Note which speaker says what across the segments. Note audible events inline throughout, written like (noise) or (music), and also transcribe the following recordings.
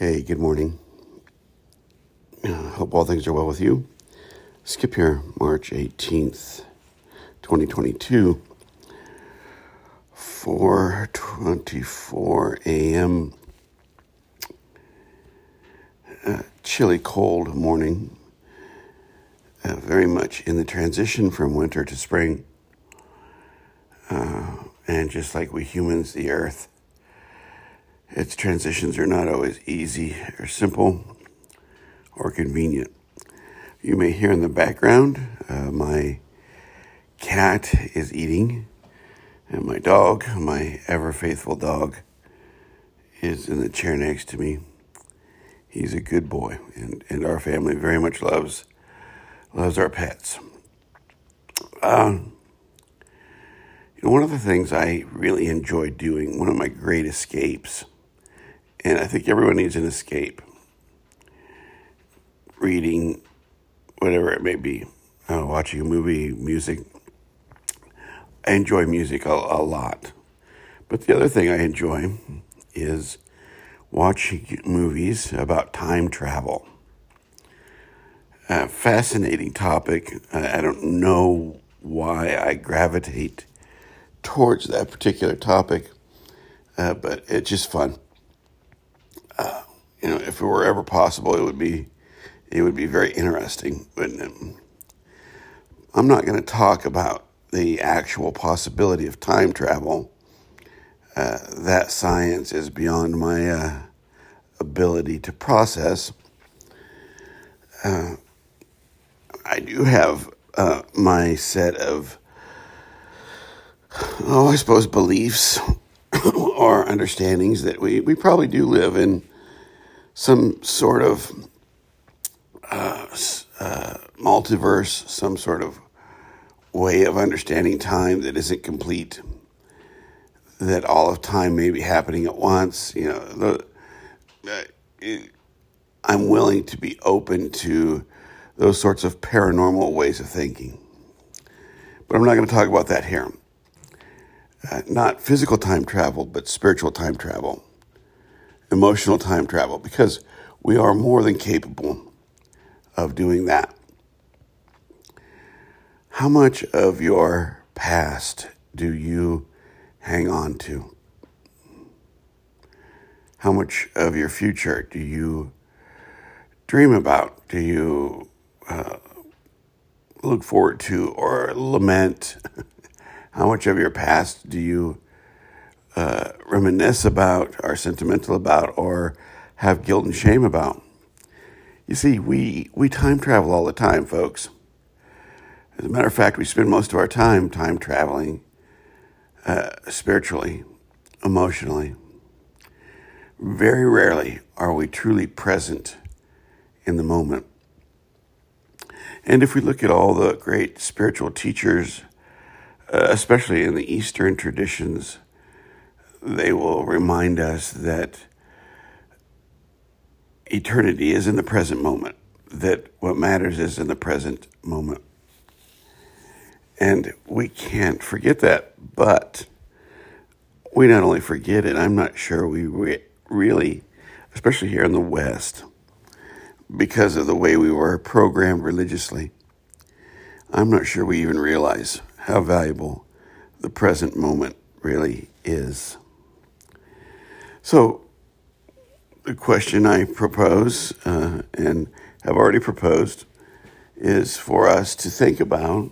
Speaker 1: Hey, good morning. Uh, hope all things are well with you. Skip here, March 18th, 2022, 4:24 a.m. Uh, chilly, cold morning. Uh, very much in the transition from winter to spring. Uh, and just like we humans, the earth, its transitions are not always easy or simple or convenient. You may hear in the background uh, my cat is eating, and my dog, my ever faithful dog, is in the chair next to me. He's a good boy, and, and our family very much loves loves our pets. Um, you know, one of the things I really enjoy doing, one of my great escapes, and I think everyone needs an escape. Reading, whatever it may be, uh, watching a movie, music. I enjoy music a, a lot. But the other thing I enjoy is watching movies about time travel. Fascinating topic. I don't know why I gravitate towards that particular topic, uh, but it's just fun. You know, if it were ever possible, it would be it would be very interesting. But um, I'm not going to talk about the actual possibility of time travel. Uh, that science is beyond my uh, ability to process. Uh, I do have uh, my set of, oh, I suppose, beliefs (coughs) or understandings that we, we probably do live in some sort of uh, uh, multiverse, some sort of way of understanding time that isn't complete, that all of time may be happening at once. You know, the, uh, it, I'm willing to be open to those sorts of paranormal ways of thinking. But I'm not going to talk about that here. Uh, not physical time travel, but spiritual time travel, emotional time travel, because we are more than capable of doing that. How much of your past do you hang on to? How much of your future do you dream about? Do you uh, look forward to or lament? (laughs) How much of your past do you uh, reminisce about, are sentimental about, or have guilt and shame about? You see, we, we time travel all the time, folks. As a matter of fact, we spend most of our time time traveling uh, spiritually, emotionally. Very rarely are we truly present in the moment. And if we look at all the great spiritual teachers, uh, especially in the Eastern traditions, they will remind us that eternity is in the present moment, that what matters is in the present moment. And we can't forget that, but we not only forget it, I'm not sure we re- really, especially here in the West, because of the way we were programmed religiously, I'm not sure we even realize how valuable the present moment really is. So, the question I propose uh, and have already proposed is for us to think about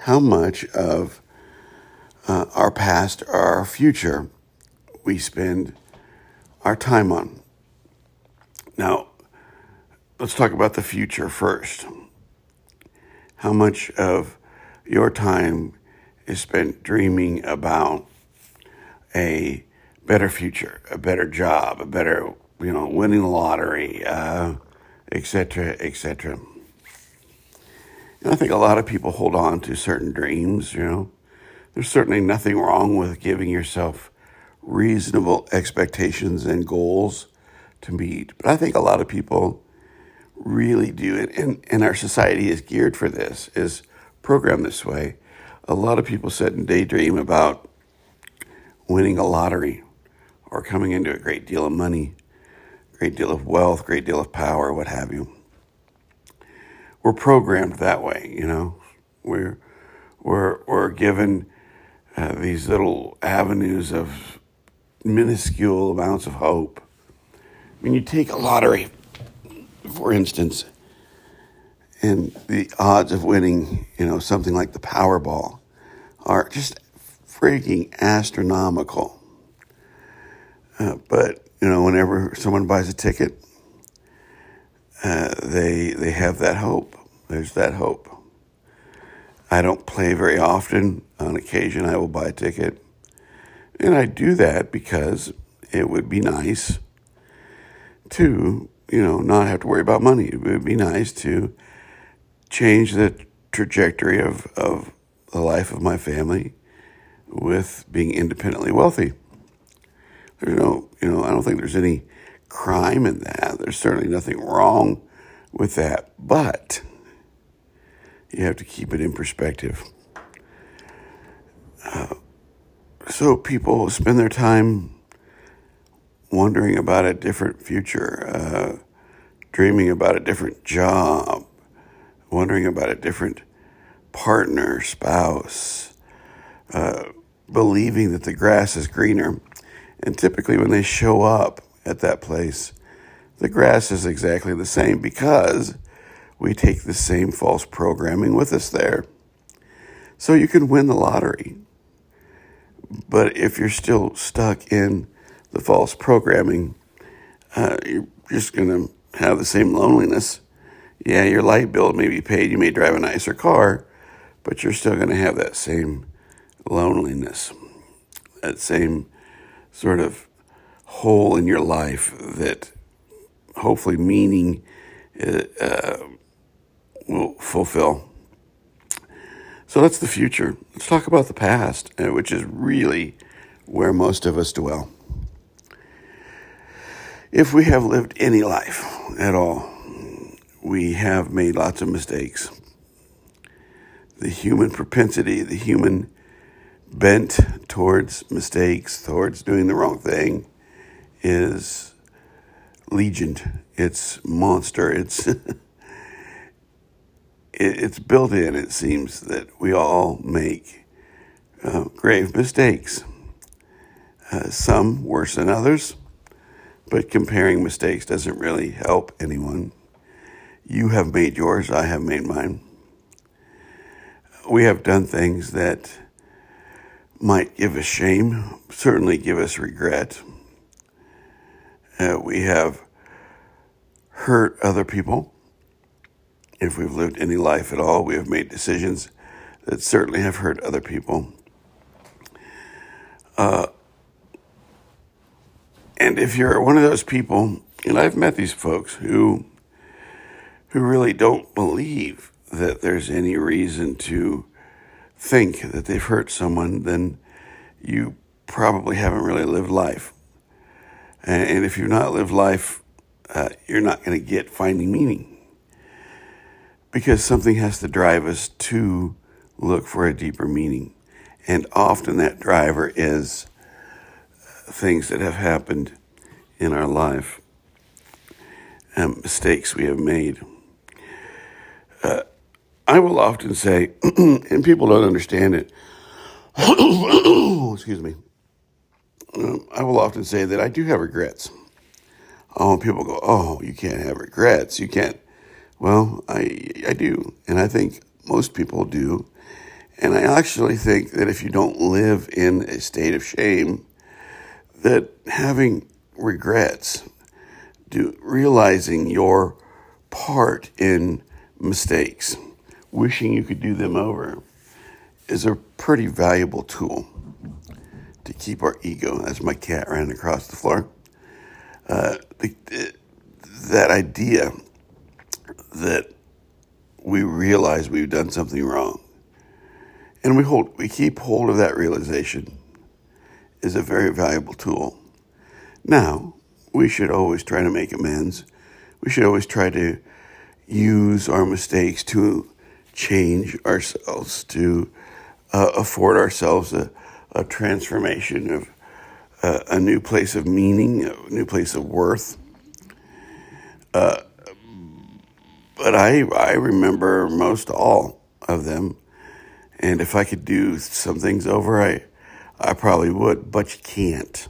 Speaker 1: how much of uh, our past or our future we spend our time on. Now, let's talk about the future first. How much of your time is spent dreaming about a better future, a better job, a better, you know, winning the lottery, uh, et cetera, et. And I think a lot of people hold on to certain dreams, you know. There's certainly nothing wrong with giving yourself reasonable expectations and goals to meet. But I think a lot of people really do it, and, and our society is geared for this, is programmed this way. A lot of people sit and daydream about winning a lottery or coming into a great deal of money, great deal of wealth, great deal of power, what have you. We're programmed that way, you know. We're we're we're given uh, these little avenues of minuscule amounts of hope. I mean, you take a lottery, for instance, and the odds of winning, you know, something like the Powerball are just freaking astronomical. Uh, but you know, whenever someone buys a ticket, uh, they they have that hope. There's that hope. I don't play very often. On occasion, I will buy a ticket, and I do that because it would be nice to you know not have to worry about money. It would be nice to change the trajectory of of the life of my family with being independently wealthy. There's no, you know, I don't think there's any crime in that. There's certainly nothing wrong with that, but you have to keep it in perspective. Uh, so people spend their time wondering about a different future, uh, dreaming about a different job, wondering about a different partner, spouse, uh, believing that the grass is greener. And typically, when they show up at that place, the grass is exactly the same because we take the same false programming with us there. So you can win the lottery. But if you're still stuck in the false programming, uh, you're just going to have the same loneliness. Yeah, your light bill may be paid, you may drive a nicer car, but you're still going to have that same loneliness, that same sort of hole in your life that hopefully meaning uh, will fulfill. So that's the future. Let's talk about the past, uh, which is really where most of us dwell. If we have lived any life at all, we have made lots of mistakes. The human propensity, the human bent towards mistakes, towards doing the wrong thing, is legion. It's monster. It's (laughs) it's built in. It seems that we all make uh, grave mistakes. Uh, some worse than others, but comparing mistakes doesn't really help anyone. You have made yours. I have made mine. We have done things that might give us shame, certainly give us regret. Uh, we have hurt other people. If we've lived any life at all, we have made decisions that certainly have hurt other people. Uh, and if you're one of those people, and I've met these folks who who really don't believe that there's any reason to think that they've hurt someone, then you probably haven't really lived life. And if you've not lived life, uh, you're not going to get finding meaning. Because something has to drive us to look for a deeper meaning. And often that driver is things that have happened in our life and mistakes we have made. Uh, I will often say, (clears throat) and people don't understand it, (coughs) excuse me, um, I will often say that I do have regrets. Oh, people go, oh, you can't have regrets. You can't. Well, I, I do. And I think most people do. And I actually think that if you don't live in a state of shame, that having regrets, do, realizing your part in mistakes, wishing you could do them over is a pretty valuable tool to keep our ego. As my cat ran across the floor. Uh, the, the, that idea that we realize we've done something wrong, and we hold, we keep hold of that realization, is a very valuable tool. Now, we should always try to make amends. We should always try to use our mistakes to change ourselves, to uh, afford ourselves a, a transformation of uh, a new place of meaning, a new place of worth. but I I remember most all of them, and if I could do some things over, I I probably would, but you can't,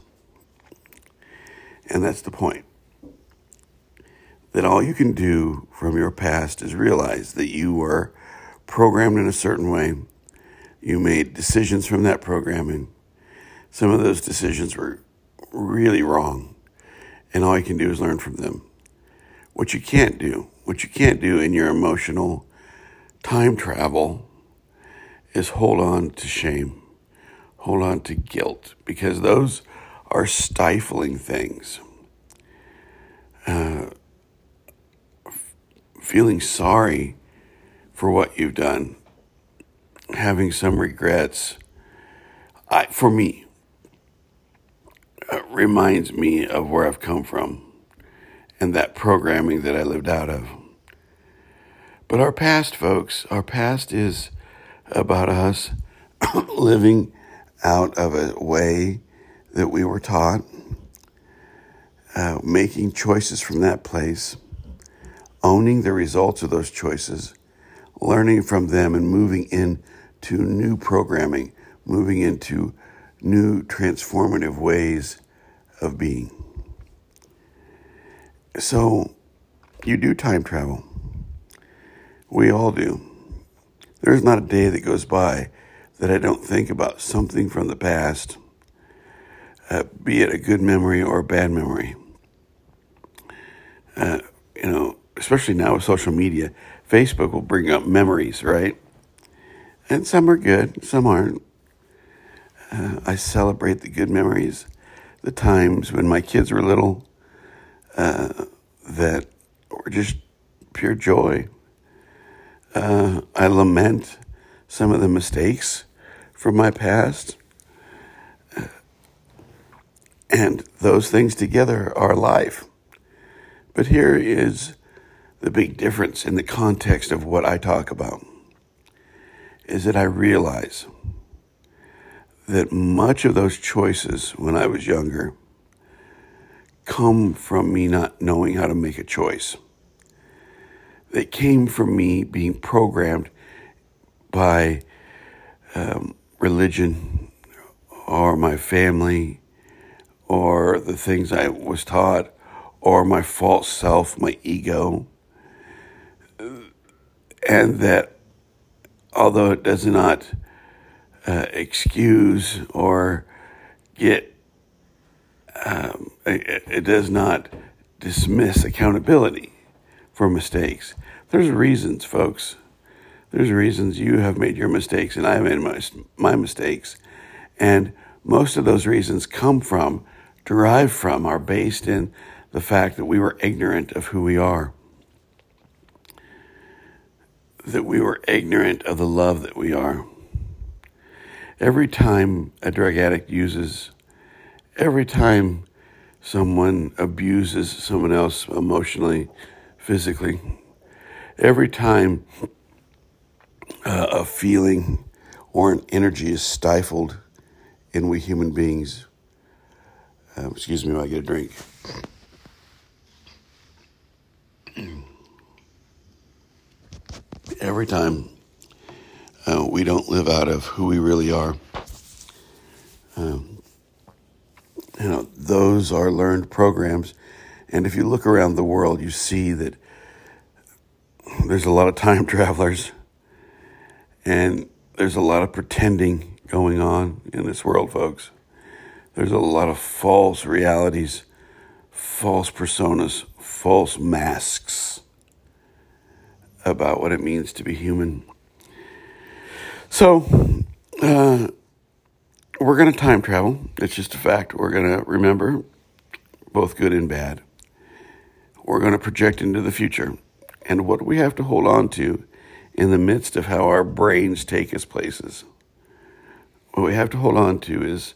Speaker 1: and that's the point. That all you can do from your past is realize that you were programmed in a certain way. You made decisions from that programming. Some of those decisions were really wrong, and all you can do is learn from them. What you can't do, what you can't do in your emotional time travel is hold on to shame, hold on to guilt, because those are stifling things. Uh, feeling sorry for what you've done, having some regrets, I, for me, reminds me of where I've come from and that programming that I lived out of. But our past, folks, our past is about us (coughs) living out of a way that we were taught, uh, making choices from that place, owning the results of those choices, learning from them, and moving into new programming, moving into new transformative ways of being. So, you do time travel. We all do. There's not a day that goes by that I don't think about something from the past, uh, be it a good memory or a bad memory. Uh, you know, especially now with social media, Facebook will bring up memories, right? And some are good, some aren't. Uh, I celebrate the good memories, the times when my kids were little uh, that were just pure joy. Uh, I lament some of the mistakes from my past. And those things together are life. But here is the big difference in the context of what I talk about is that I realize that much of those choices when I was younger come from me not knowing how to make a choice. They came from me being programmed by um, religion or my family or the things I was taught or my false self, my ego. And that although it does not uh, excuse or get, um, it, it does not dismiss accountability for mistakes. There's reasons, folks. There's reasons you have made your mistakes and I have made my, my mistakes. And most of those reasons come from, derive from, are based in the fact that we were ignorant of who we are. That we were ignorant of the love that we are. Every time a drug addict uses, every time someone abuses someone else emotionally, physically, every time uh, a feeling or an energy is stifled in we human beings, uh, excuse me while I get a drink. Every time uh, we don't live out of who we really are. Um, you know, those are learned programs. And if you look around the world, you see that there's a lot of time (laughs) travelers and there's a lot of pretending going on in this world, folks. There's a lot of false realities, false personas, false masks about what it means to be human. So, uh, we're going to time travel. It's just a fact. We're going to remember both good and bad. We're going to project into the future. And what we have to hold on to in the midst of how our brains take us places, what we have to hold on to is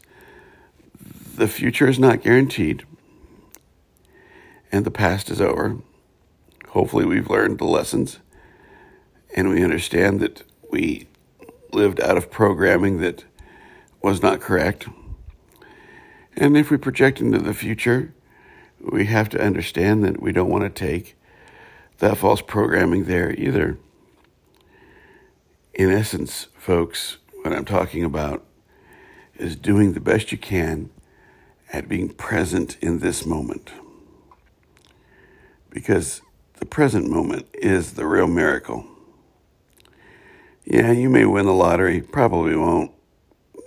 Speaker 1: the future is not guaranteed and the past is over. Hopefully, we've learned the lessons and we understand that we lived out of programming that was not correct. And if we project into the future, we have to understand that we don't want to take that false programming there either. In essence, folks, what I'm talking about is doing the best you can at being present in this moment. Because the present moment is the real miracle. Yeah, you may win the lottery, probably won't.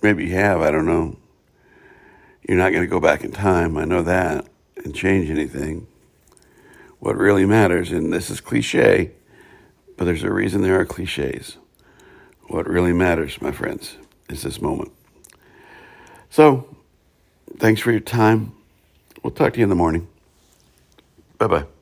Speaker 1: Maybe you have, I don't know. You're not going to go back in time, I know that, and change anything. What really matters, and this is cliche, but there's a reason there are cliches. What really matters, my friends, is this moment. So, thanks for your time. We'll talk to you in the morning. Bye bye.